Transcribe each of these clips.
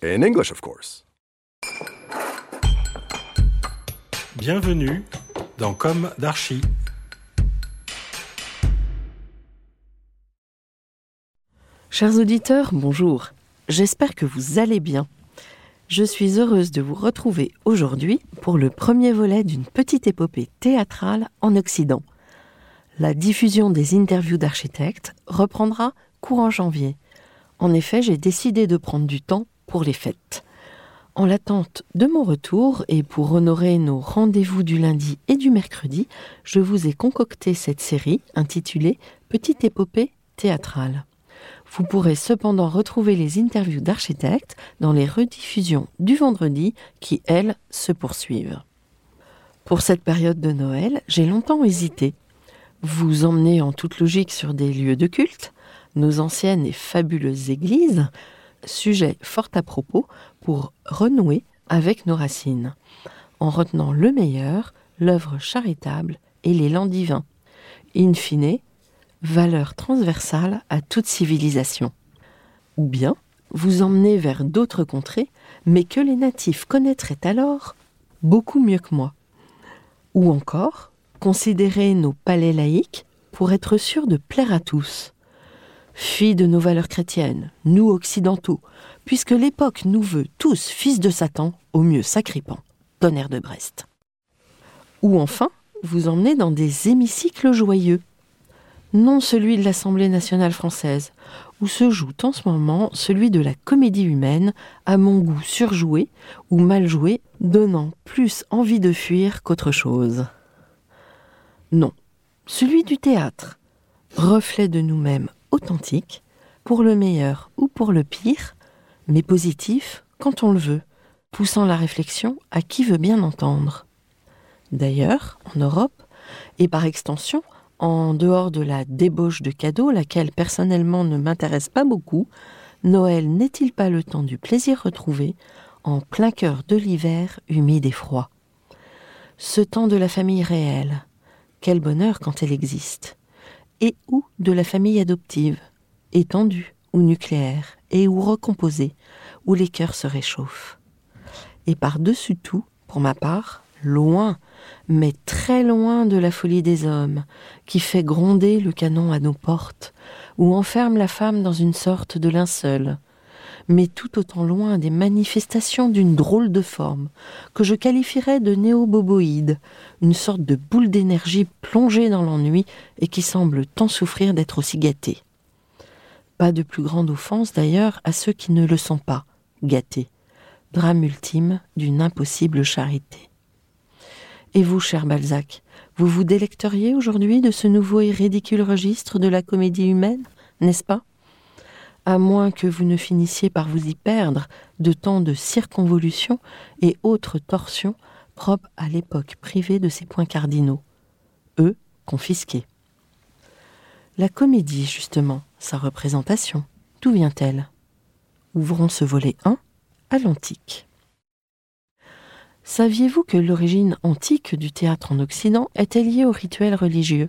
In English, of course. Bienvenue dans Comme d'Archi. Chers auditeurs, bonjour. J'espère que vous allez bien. Je suis heureuse de vous retrouver aujourd'hui pour le premier volet d'une petite épopée théâtrale en Occident. La diffusion des interviews d'architectes reprendra courant janvier. En effet, j'ai décidé de prendre du temps pour les fêtes. En l'attente de mon retour et pour honorer nos rendez-vous du lundi et du mercredi, je vous ai concocté cette série intitulée Petite épopée théâtrale. Vous pourrez cependant retrouver les interviews d'architectes dans les rediffusions du vendredi qui, elles, se poursuivent. Pour cette période de Noël, j'ai longtemps hésité. Vous emmener en toute logique sur des lieux de culte, nos anciennes et fabuleuses églises, sujet fort à propos pour renouer avec nos racines, en retenant le meilleur, l'œuvre charitable et l'élan divin. In fine, valeur transversale à toute civilisation. Ou bien vous emmener vers d'autres contrées, mais que les natifs connaîtraient alors beaucoup mieux que moi. Ou encore, considérer nos palais laïques pour être sûrs de plaire à tous. Filles de nos valeurs chrétiennes, nous occidentaux, puisque l'époque nous veut tous fils de Satan, au mieux sacripants, tonnerre de Brest. Ou enfin, vous emmener dans des hémicycles joyeux, non celui de l'Assemblée nationale française, où se joue en ce moment celui de la comédie humaine, à mon goût surjoué ou mal joué, donnant plus envie de fuir qu'autre chose. Non, celui du théâtre, reflet de nous-mêmes authentique, pour le meilleur ou pour le pire, mais positif quand on le veut, poussant la réflexion à qui veut bien entendre. D'ailleurs, en Europe, et par extension, en dehors de la débauche de cadeaux, laquelle personnellement ne m'intéresse pas beaucoup, Noël n'est-il pas le temps du plaisir retrouvé, en plein cœur de l'hiver humide et froid? Ce temps de la famille réelle, quel bonheur quand elle existe Et ou de la famille adoptive, étendue ou nucléaire, et ou recomposée, où les cœurs se réchauffent. Et par-dessus tout, pour ma part, loin, mais très loin de la folie des hommes, qui fait gronder le canon à nos portes, ou enferme la femme dans une sorte de linceul, mais tout autant loin des manifestations d'une drôle de forme, que je qualifierais de néoboboïde, une sorte de boule d'énergie plongée dans l'ennui et qui semble tant souffrir d'être aussi gâtée. Pas de plus grande offense d'ailleurs à ceux qui ne le sont pas, gâtés. Drame ultime d'une impossible charité. Et vous, cher Balzac, vous vous délecteriez aujourd'hui de ce nouveau et ridicule registre de la comédie humaine, n'est-ce pas? À moins que vous ne finissiez par vous y perdre de tant de circonvolutions et autres torsions propres à l'époque privée de ses points cardinaux, eux confisqués. La comédie, justement, sa représentation, d'où vient-elle? Ouvrons ce volet 1 à l'antique. Saviez-vous que l'origine antique du théâtre en Occident était liée au rituel religieux?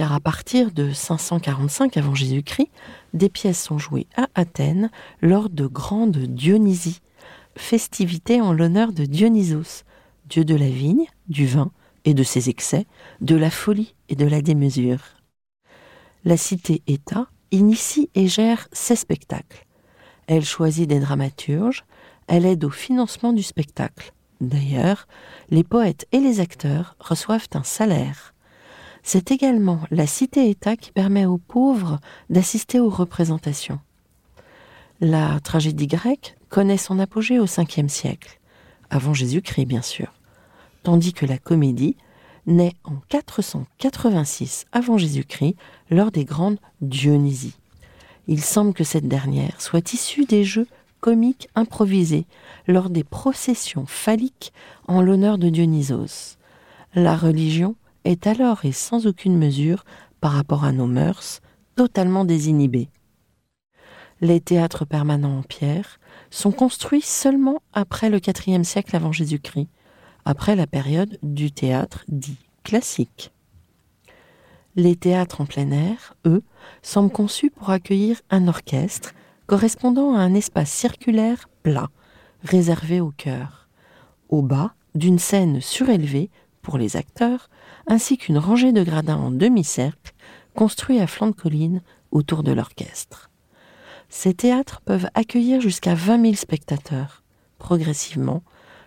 Car à partir de 545 avant Jésus-Christ, des pièces sont jouées à Athènes lors de grandes Dionysies, festivités en l'honneur de Dionysos, dieu de la vigne, du vin et de ses excès, de la folie et de la démesure. La cité-État initie et gère ses spectacles. Elle choisit des dramaturges, elle aide au financement du spectacle. D'ailleurs, les poètes et les acteurs reçoivent un salaire. C'est également la cité-État qui permet aux pauvres d'assister aux représentations. La tragédie grecque connaît son apogée au Ve siècle, avant Jésus-Christ bien sûr, tandis que la comédie naît en 486 avant Jésus-Christ lors des grandes Dionysies. Il semble que cette dernière soit issue des jeux comiques improvisés lors des processions phalliques en l'honneur de Dionysos. La religion est alors et sans aucune mesure par rapport à nos mœurs totalement désinhibée. Les théâtres permanents en pierre sont construits seulement après le IVe siècle avant Jésus-Christ, après la période du théâtre dit classique. Les théâtres en plein air, eux, semblent conçus pour accueillir un orchestre correspondant à un espace circulaire plat, réservé au chœur. Au bas, d'une scène surélevée pour les acteurs, ainsi qu'une rangée de gradins en demi-cercle construits à flanc de colline autour de l'orchestre. Ces théâtres peuvent accueillir jusqu'à 20 000 spectateurs. Progressivement,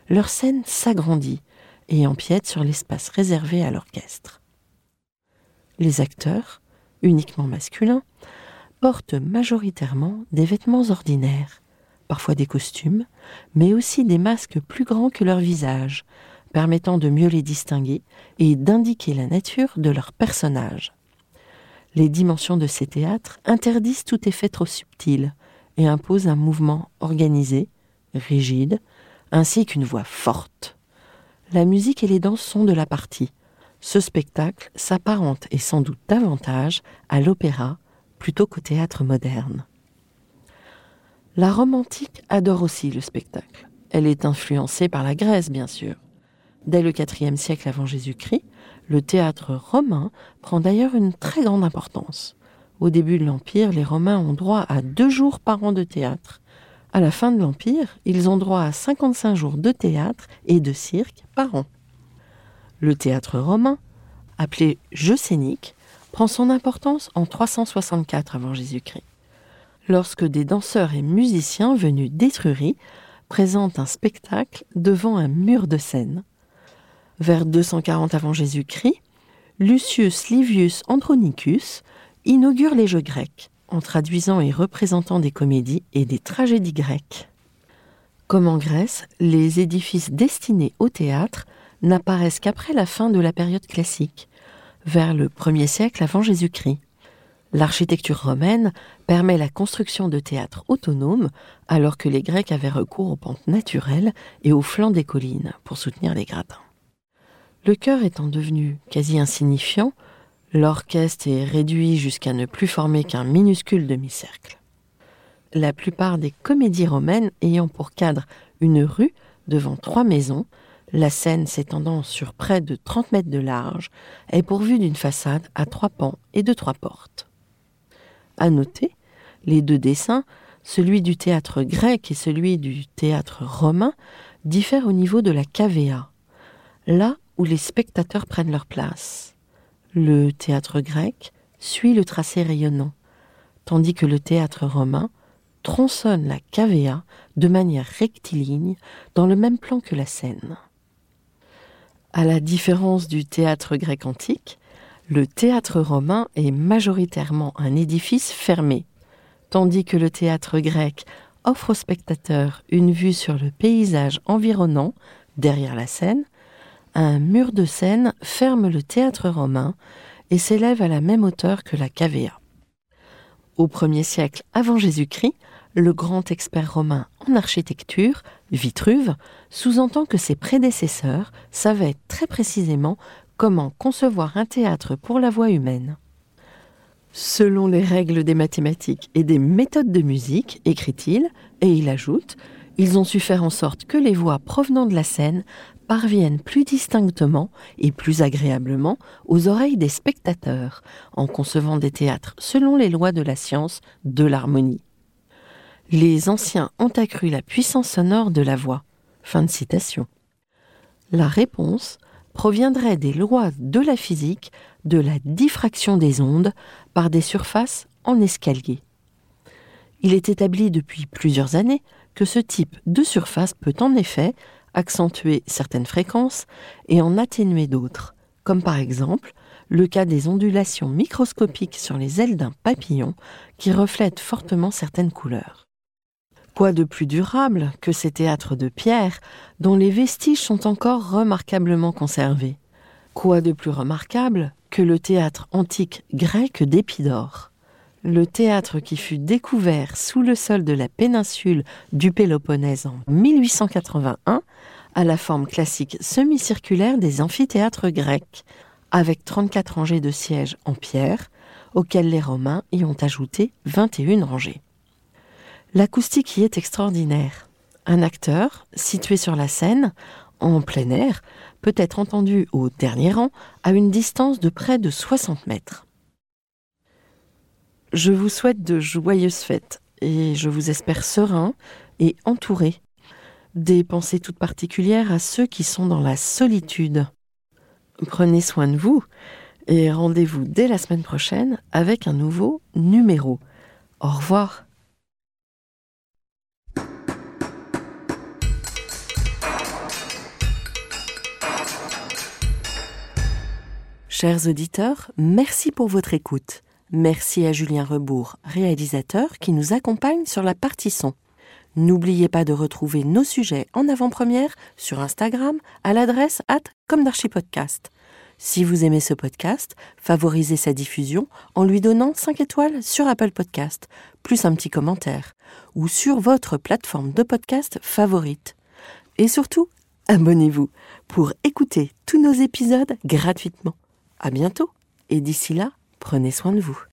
leur scène s'agrandit et empiète sur l'espace réservé à l'orchestre. Les acteurs, uniquement masculins, portent majoritairement des vêtements ordinaires, parfois des costumes, mais aussi des masques plus grands que leur visage, permettant de mieux les distinguer et d'indiquer la nature de leur personnage. Les dimensions de ces théâtres interdisent tout effet trop subtil et imposent un mouvement organisé, rigide, ainsi qu'une voix forte. La musique et les danses sont de la partie. Ce spectacle s'apparente et sans doute davantage à l'opéra plutôt qu'au théâtre moderne. La Rome antique adore aussi le spectacle. Elle est influencée par la Grèce, bien sûr. Dès le IVe siècle avant Jésus-Christ, le théâtre romain prend d'ailleurs une très grande importance. Au début de l'Empire, les Romains ont droit à deux jours par an de théâtre. À la fin de l'Empire, ils ont droit à 55 jours de théâtre et de cirque par an. Le théâtre romain, appelé jeu scénique, prend son importance en 364 avant Jésus-Christ, lorsque des danseurs et musiciens venus d'Étrurie présentent un spectacle devant un mur de scène vers 240 avant Jésus-Christ, Lucius Livius Andronicus inaugure les Jeux grecs en traduisant et représentant des comédies et des tragédies grecques. Comme en Grèce, les édifices destinés au théâtre n'apparaissent qu'après la fin de la période classique, vers le 1er siècle avant Jésus-Christ. L'architecture romaine permet la construction de théâtres autonomes alors que les Grecs avaient recours aux pentes naturelles et aux flancs des collines pour soutenir les gradins. Le chœur étant devenu quasi insignifiant, l'orchestre est réduit jusqu'à ne plus former qu'un minuscule demi-cercle. La plupart des comédies romaines ayant pour cadre une rue devant trois maisons, la scène s'étendant sur près de 30 mètres de large, est pourvue d'une façade à trois pans et de trois portes. À noter, les deux dessins, celui du théâtre grec et celui du théâtre romain, diffèrent au niveau de la cavea. Là où les spectateurs prennent leur place. Le théâtre grec suit le tracé rayonnant, tandis que le théâtre romain tronçonne la cavea de manière rectiligne dans le même plan que la scène. À la différence du théâtre grec antique, le théâtre romain est majoritairement un édifice fermé, tandis que le théâtre grec offre aux spectateurs une vue sur le paysage environnant derrière la scène un mur de scène ferme le théâtre romain et s'élève à la même hauteur que la cavea. Au 1er siècle avant Jésus-Christ, le grand expert romain en architecture, Vitruve, sous-entend que ses prédécesseurs savaient très précisément comment concevoir un théâtre pour la voix humaine. Selon les règles des mathématiques et des méthodes de musique, écrit-il, et il ajoute, ils ont su faire en sorte que les voix provenant de la scène parviennent plus distinctement et plus agréablement aux oreilles des spectateurs en concevant des théâtres selon les lois de la science de l'harmonie. Les anciens ont accru la puissance sonore de la voix. La réponse proviendrait des lois de la physique de la diffraction des ondes par des surfaces en escalier. Il est établi depuis plusieurs années que ce type de surface peut en effet accentuer certaines fréquences et en atténuer d'autres, comme par exemple le cas des ondulations microscopiques sur les ailes d'un papillon qui reflètent fortement certaines couleurs. Quoi de plus durable que ces théâtres de pierre dont les vestiges sont encore remarquablement conservés? Quoi de plus remarquable que le théâtre antique grec d'Épidore? Le théâtre qui fut découvert sous le sol de la péninsule du Péloponnèse en 1881 a la forme classique semi-circulaire des amphithéâtres grecs, avec 34 rangées de sièges en pierre, auxquelles les Romains y ont ajouté 21 rangées. L'acoustique y est extraordinaire. Un acteur, situé sur la scène, en plein air, peut être entendu au dernier rang à une distance de près de 60 mètres. Je vous souhaite de joyeuses fêtes et je vous espère serein et entouré. Des pensées toutes particulières à ceux qui sont dans la solitude. Prenez soin de vous et rendez-vous dès la semaine prochaine avec un nouveau numéro. Au revoir. Chers auditeurs, merci pour votre écoute. Merci à Julien Rebourg, réalisateur, qui nous accompagne sur la partie son. N'oubliez pas de retrouver nos sujets en avant-première sur Instagram à l'adresse at. Si vous aimez ce podcast, favorisez sa diffusion en lui donnant 5 étoiles sur Apple Podcast, plus un petit commentaire, ou sur votre plateforme de podcast favorite. Et surtout, abonnez-vous pour écouter tous nos épisodes gratuitement. À bientôt, et d'ici là, Prenez soin de vous.